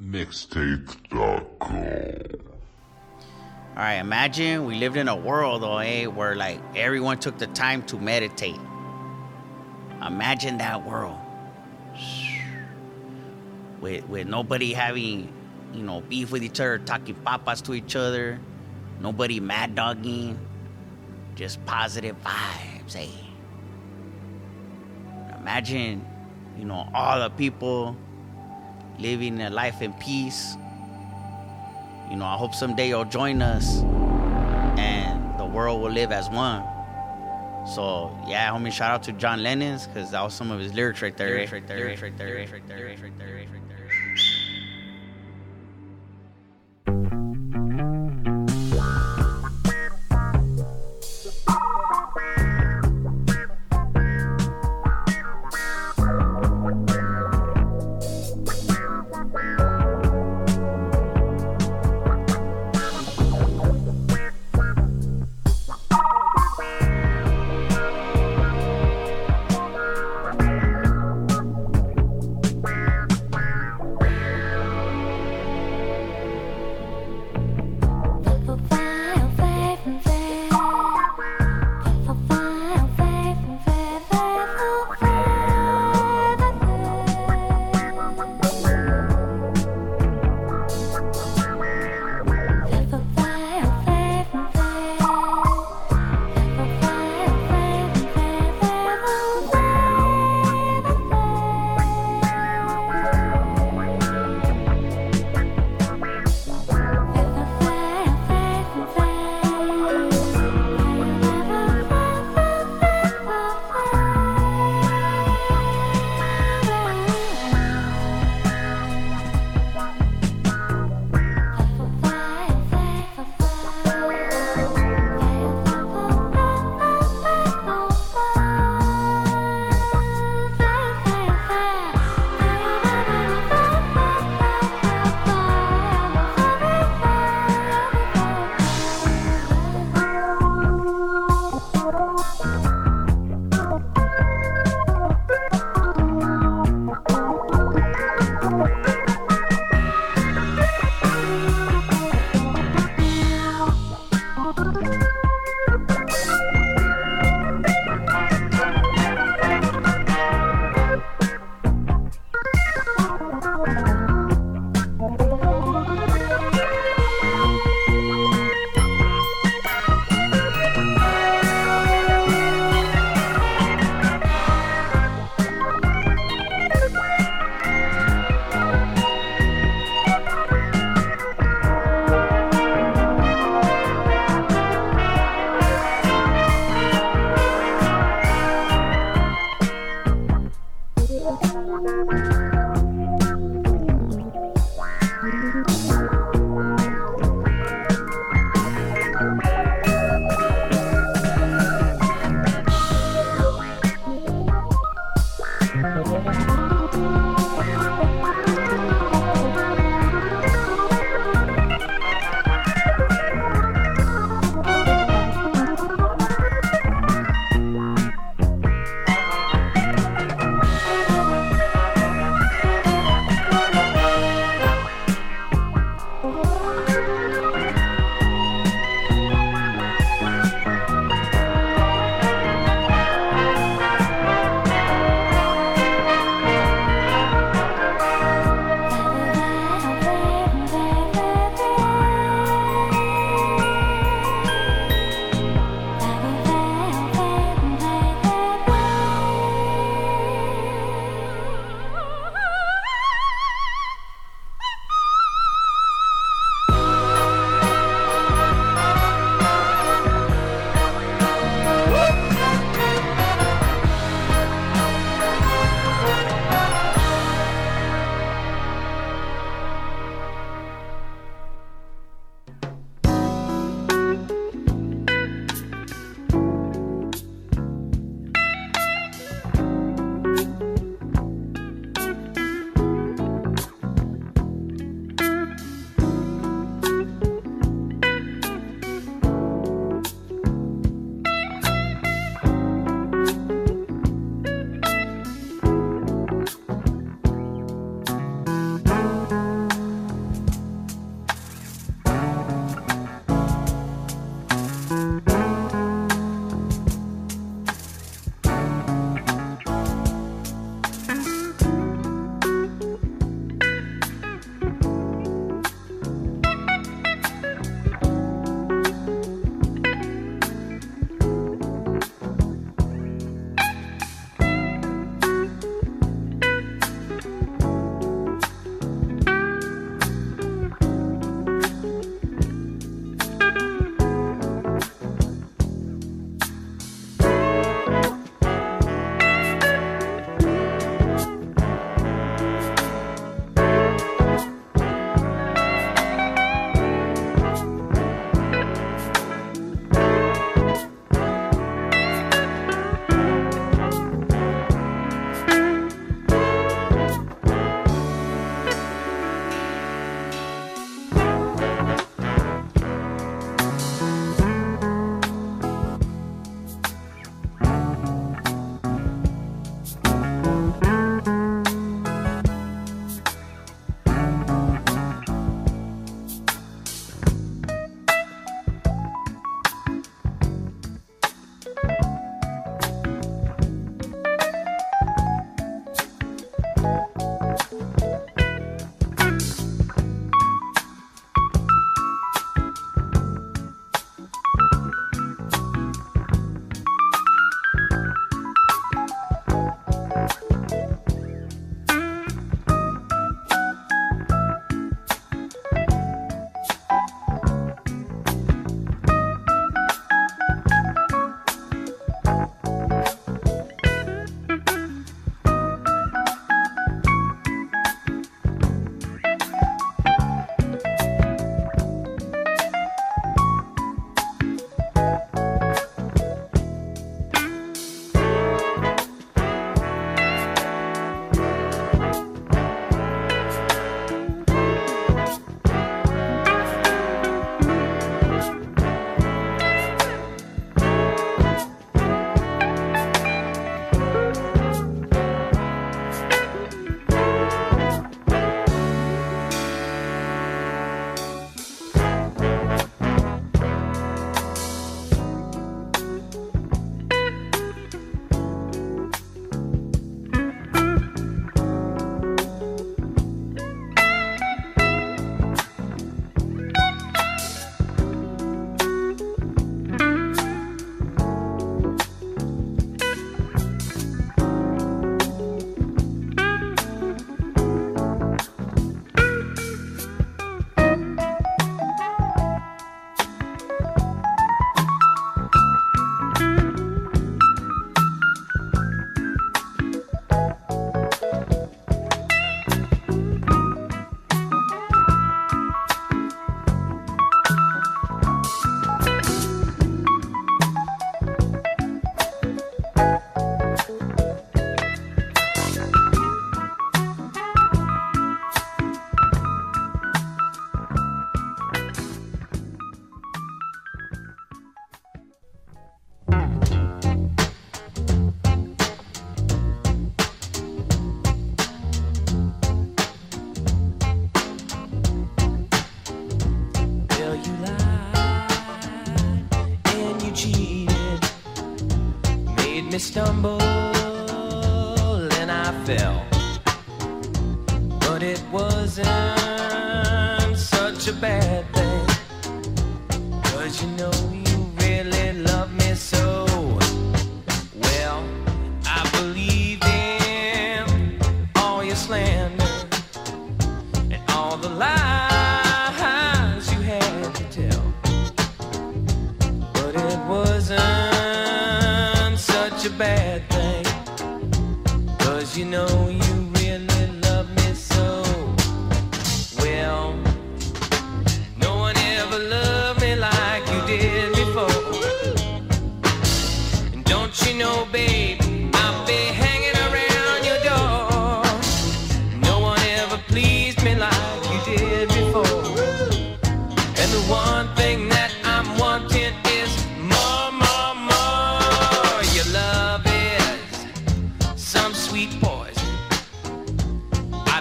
Mixtape.com. All right, imagine we lived in a world, though, eh, where like everyone took the time to meditate. Imagine that world. With, with nobody having, you know, beef with each other, talking papas to each other, nobody mad dogging, just positive vibes, eh? Imagine, you know, all the people living a life in peace. You know, I hope someday you'll join us and the world will live as one. So yeah, homie, shout out to John Lennon's because that was some of his lyrics right there. Lyrics right there. Lyrics right there. Lyrics right there. Lyrics right there. Lyrics right there.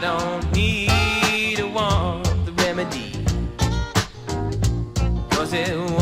don't need a want the remedy. Cause it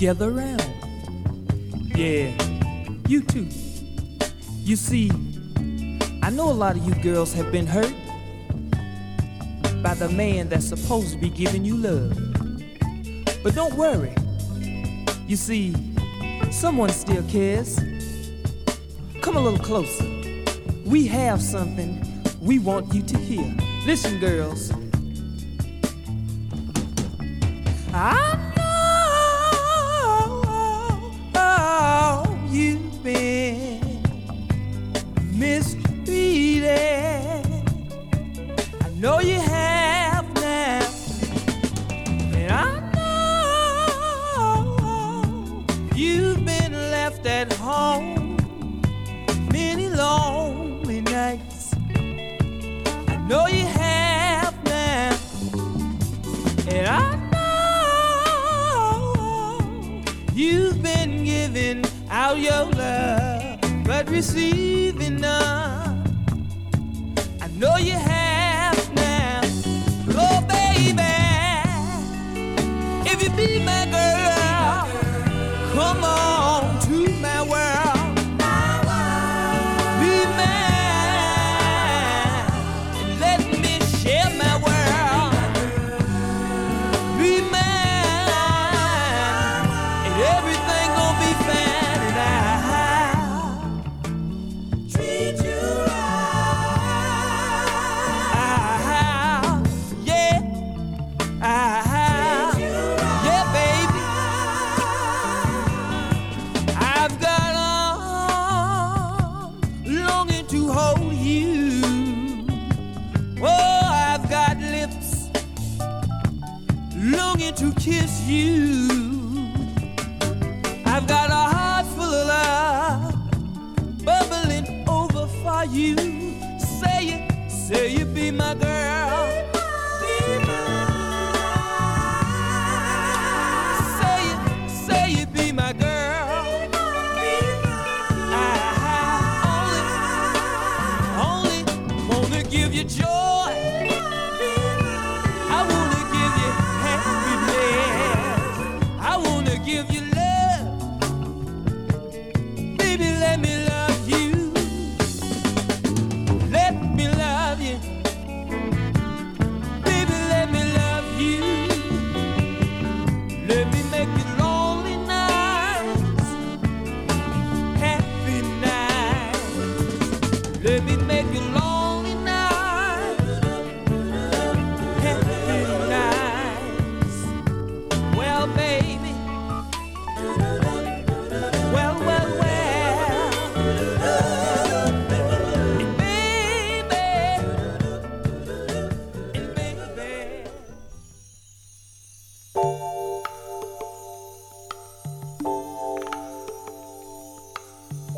gather round. Yeah, you too. You see, I know a lot of you girls have been hurt by the man that's supposed to be giving you love. But don't worry. You see, someone still cares. Come a little closer. We have something we want you to hear. Listen, girls, know you have now. And I know you've been giving out your love, but receiving none. I know you.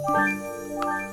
I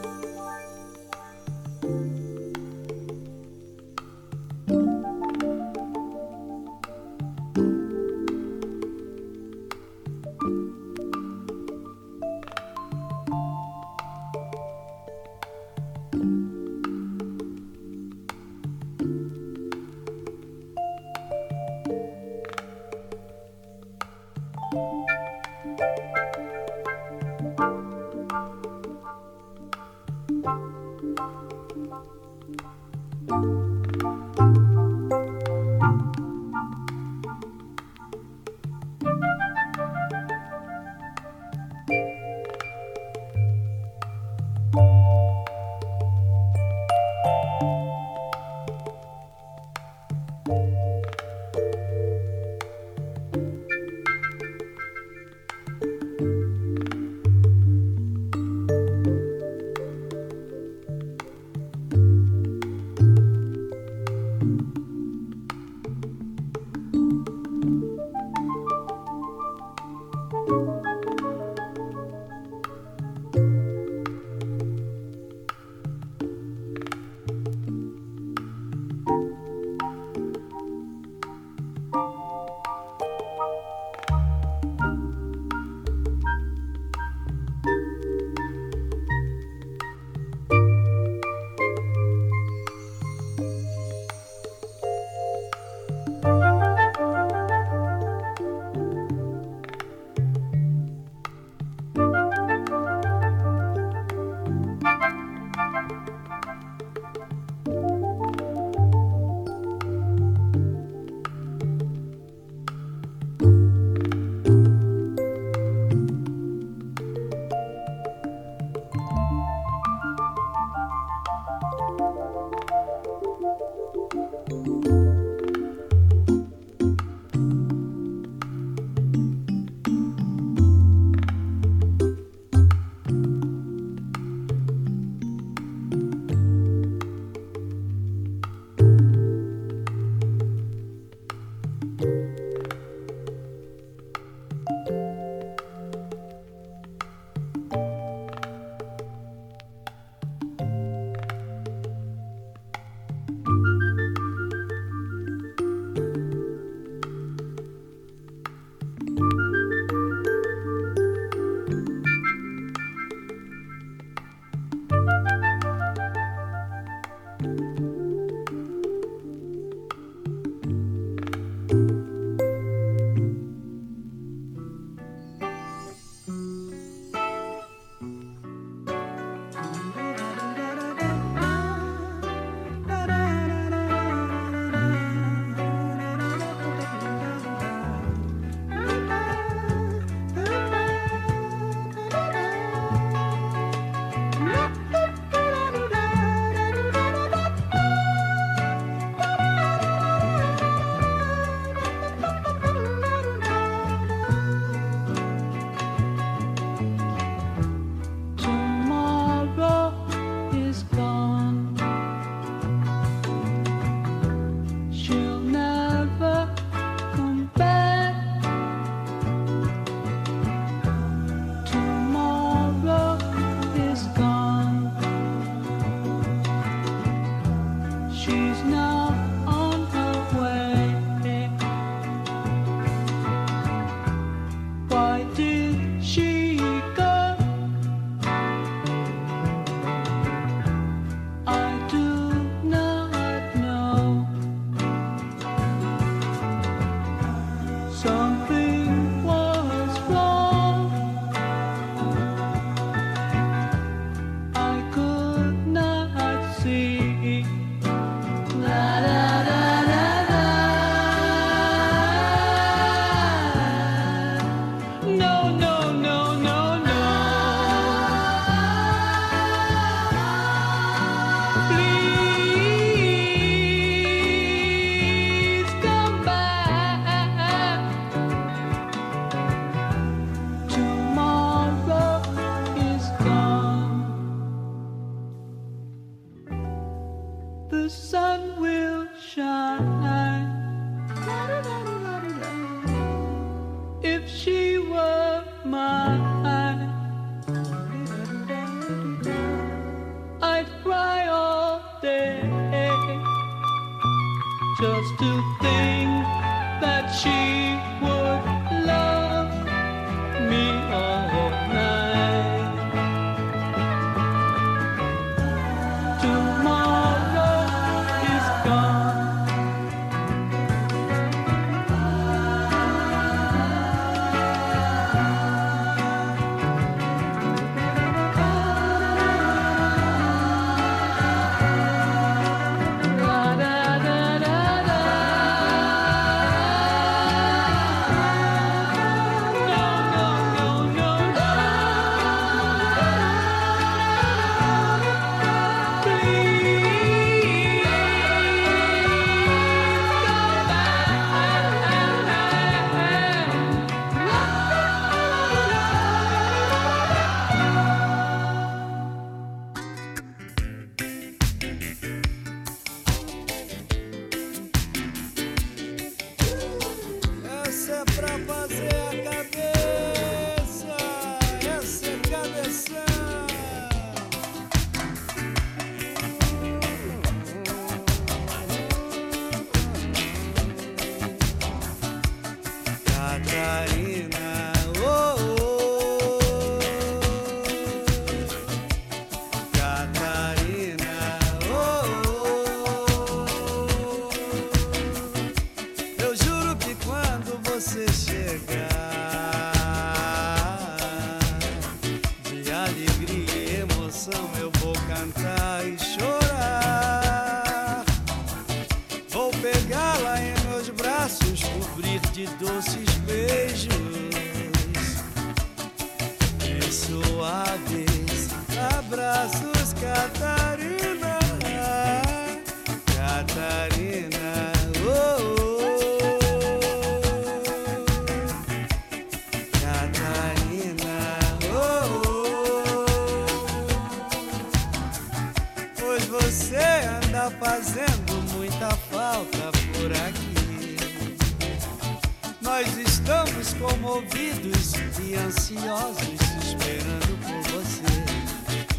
esperando por você.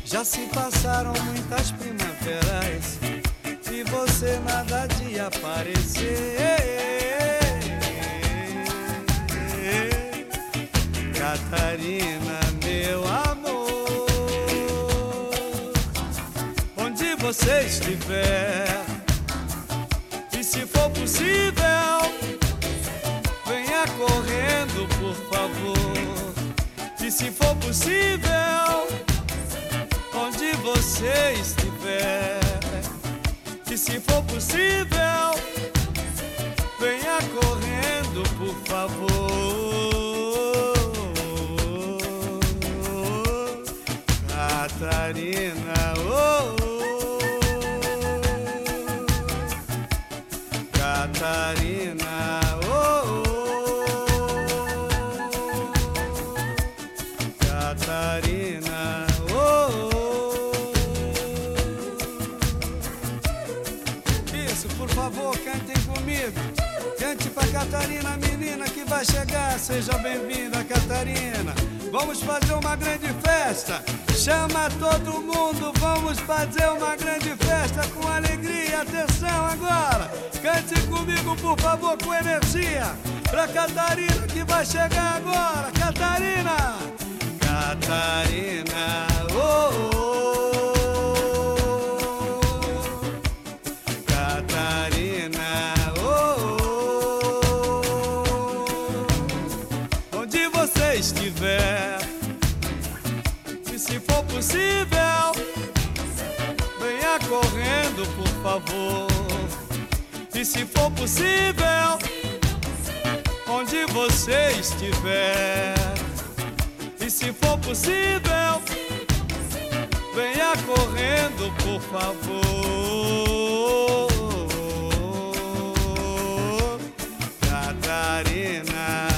Já se passaram muitas primaveras e você nada de aparecer. Catarina, meu amor, onde você estiver, se for possível, onde você estiver, e se for possível, venha correndo, por favor. Catarina, Seja bem-vinda, Catarina. Vamos fazer uma grande festa. Chama todo mundo, vamos fazer uma grande festa com alegria. Atenção agora. Cante comigo, por favor, com energia. Pra Catarina que vai chegar agora. Catarina. Catarina, oh, oh. Se for possível, venha correndo, por favor. E se for possível, onde você estiver, e se for possível, venha correndo, por favor. Catarina,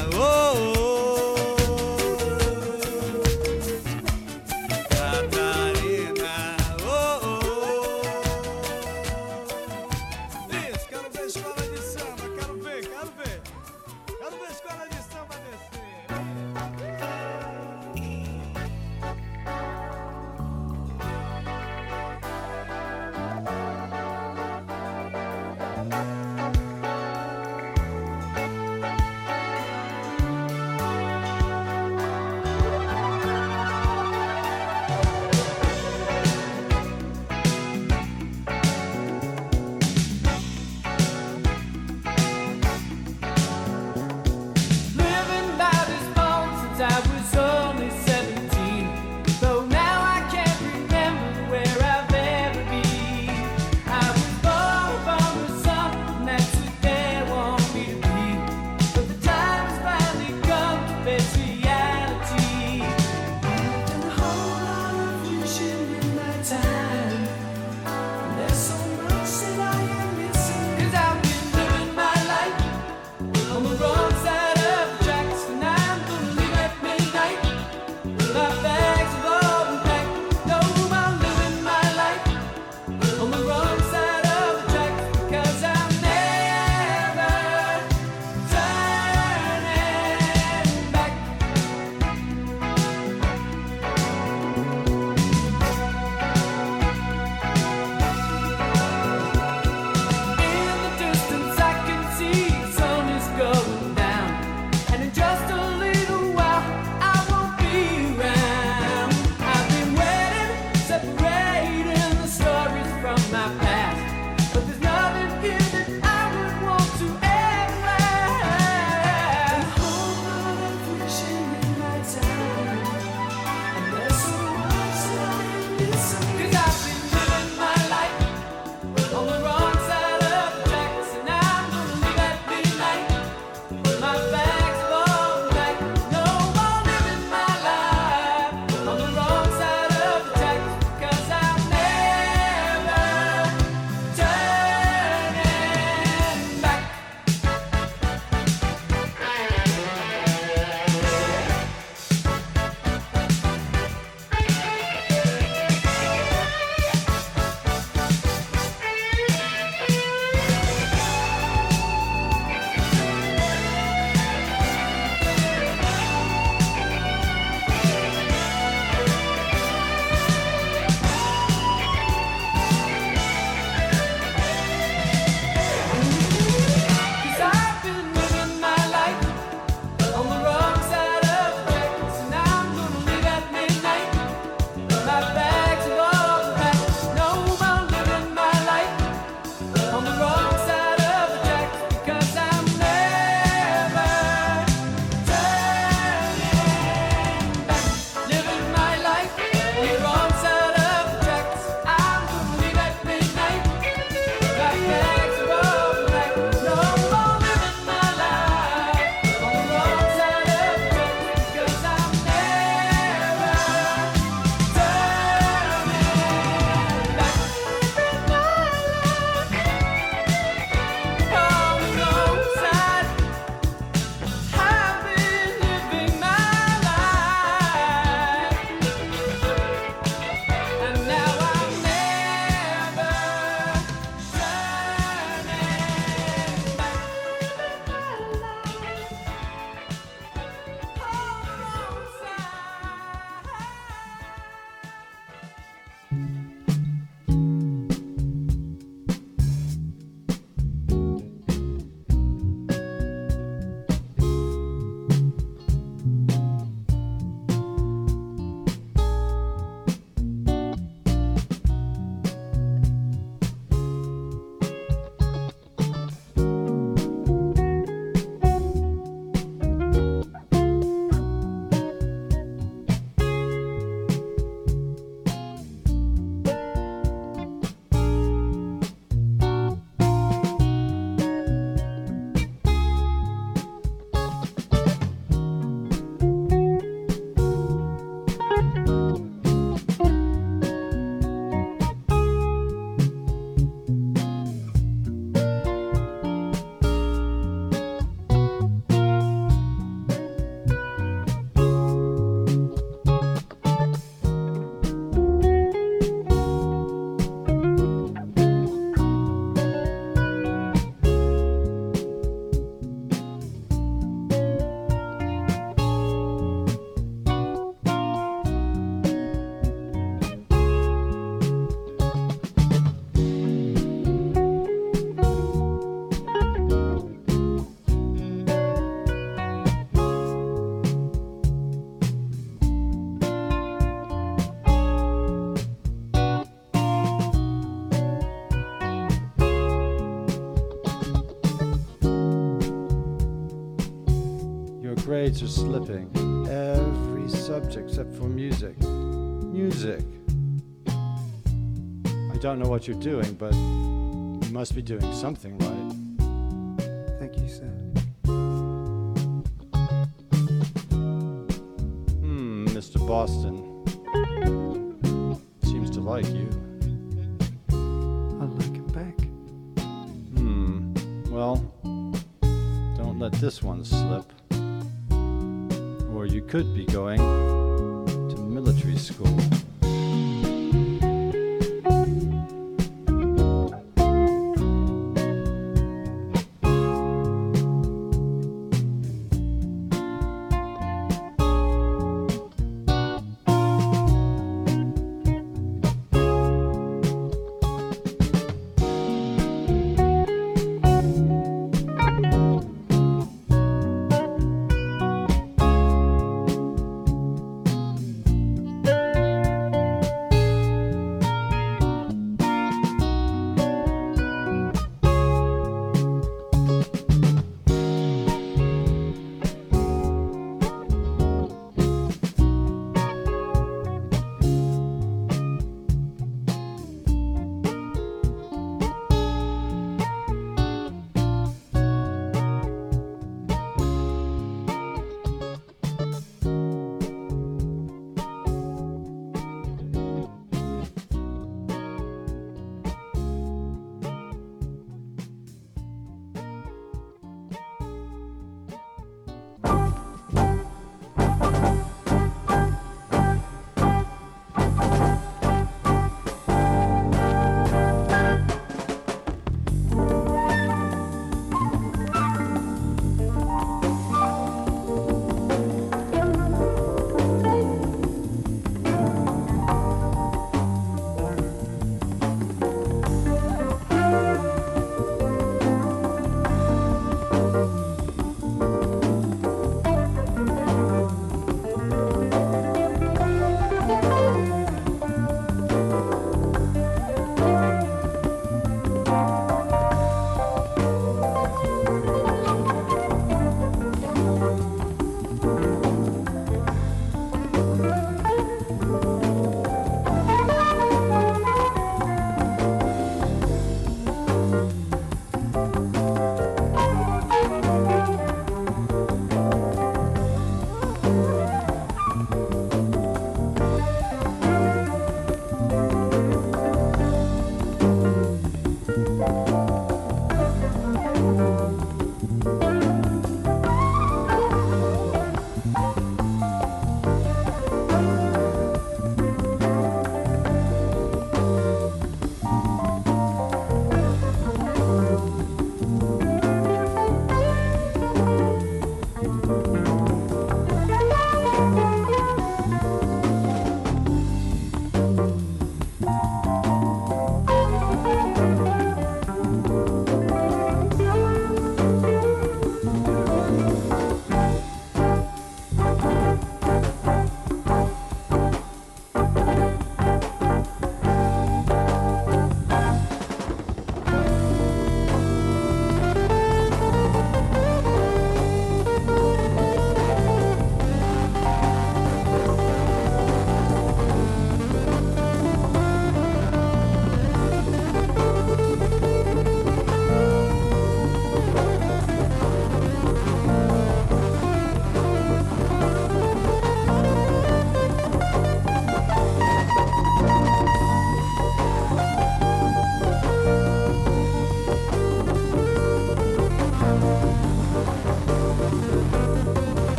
grades are slipping. Every subject except for music. Music. I don't know what you're doing, but you must be doing something right. Thank you, sir. Hmm, Mr. Boston.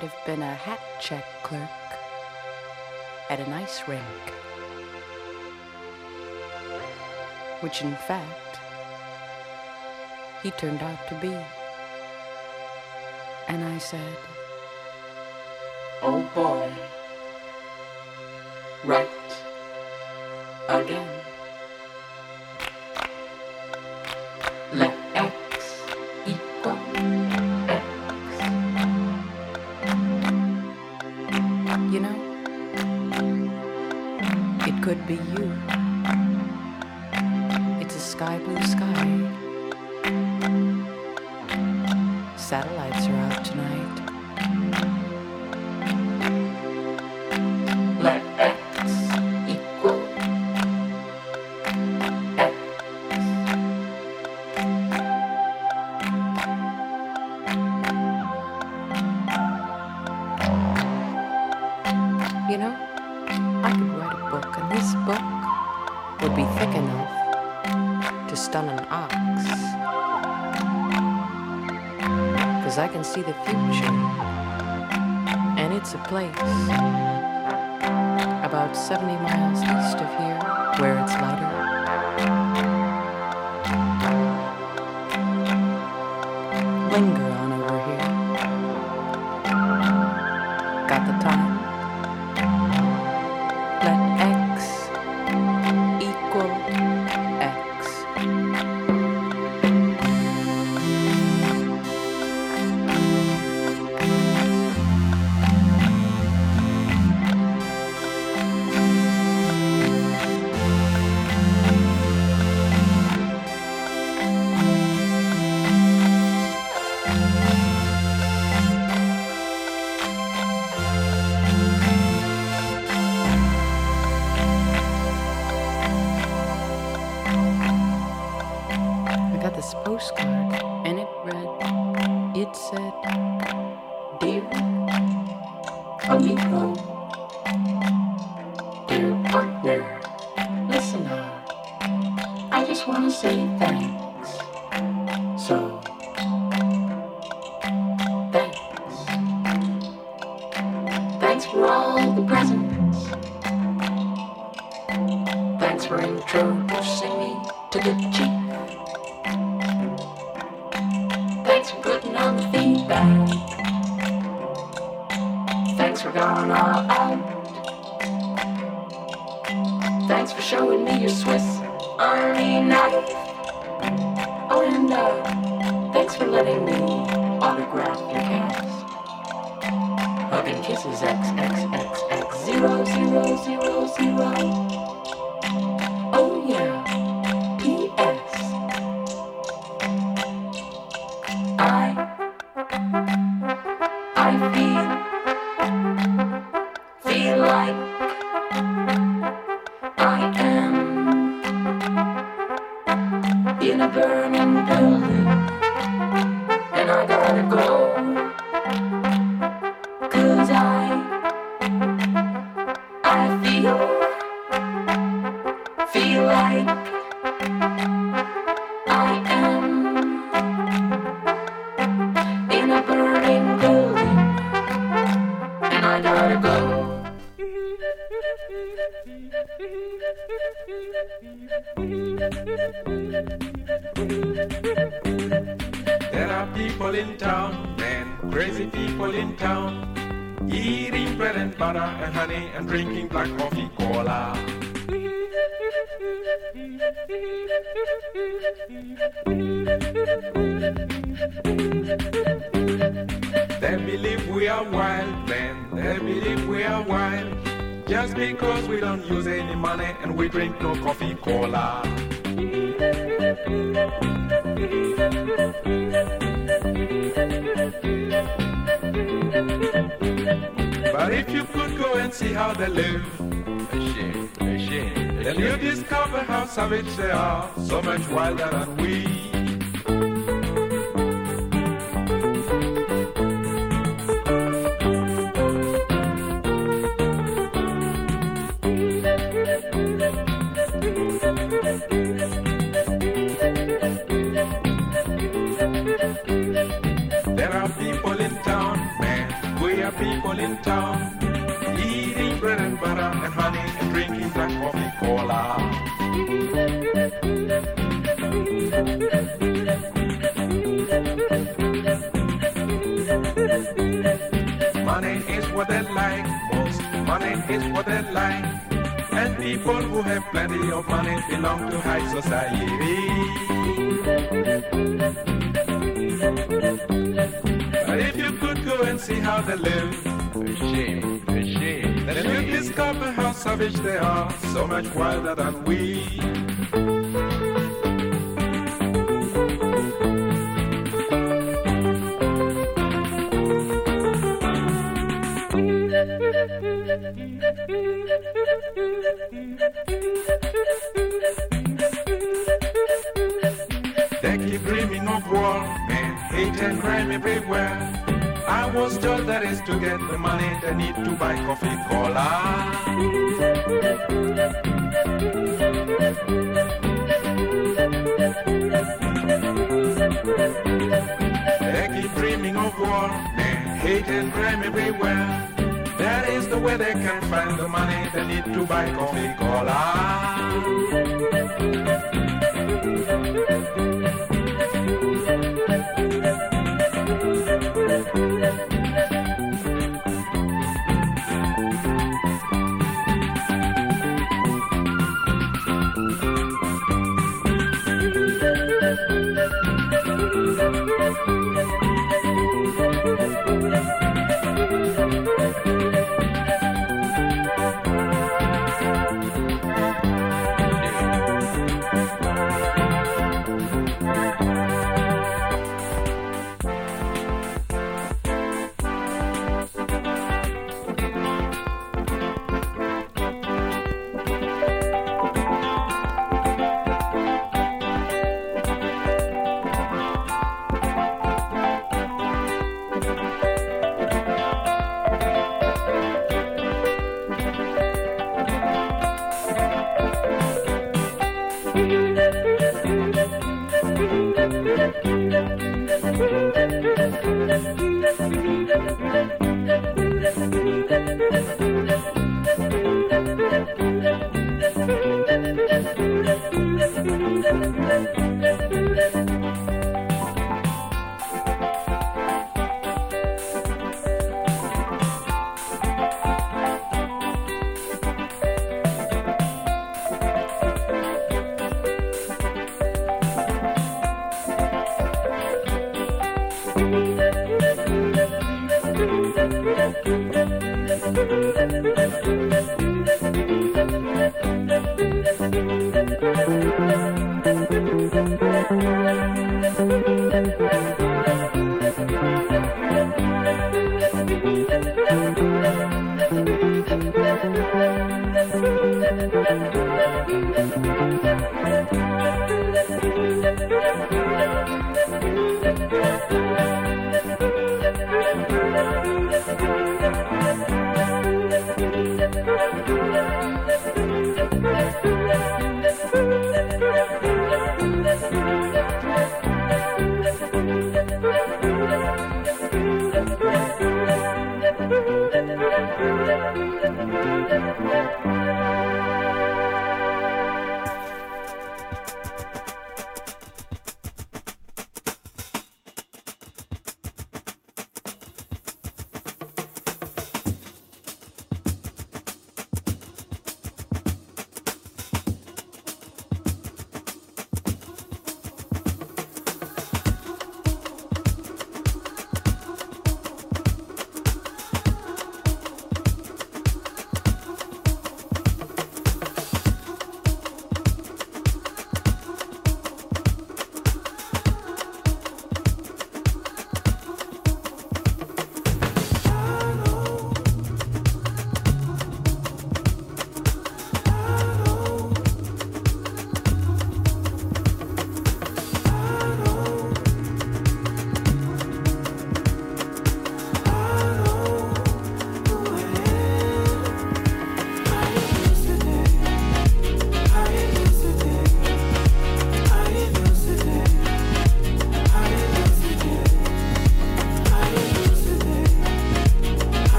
Might have been a hat check clerk at an ice rink. Which, in fact, he turned out to be. And I said, Oh boy, about 70 miles east of here where it's lighter. Linger I gotta go. There are people in town, man, crazy people in town, eating bread and butter and honey and drinking black coffee cola. They believe we are wild, man. They believe we are wild. Just because we don't use any money and we drink no coffee cola. But if you could go and see how they live, then you discover how savage they are, so much wilder than we. People in town, eating bread and butter and honey and drinking black coffee cola. Money is what they like most. Money is what they like. And people who have plenty of money belong to high society. And see how they live, a shame, a shame, then you'd discover how savage they are, so much wilder than we. They keep dreaming of war, man, hate and crime everywhere. Was told that is to get the money they need to buy coffee cola. They keep dreaming of war, man, hate and crime everywhere. That is the way they can find the money they need to buy coffee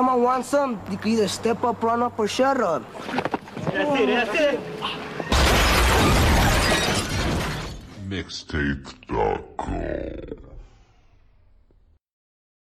someone wants some, you can either step up, run up, or shut up. That's it, that's it. Mixtape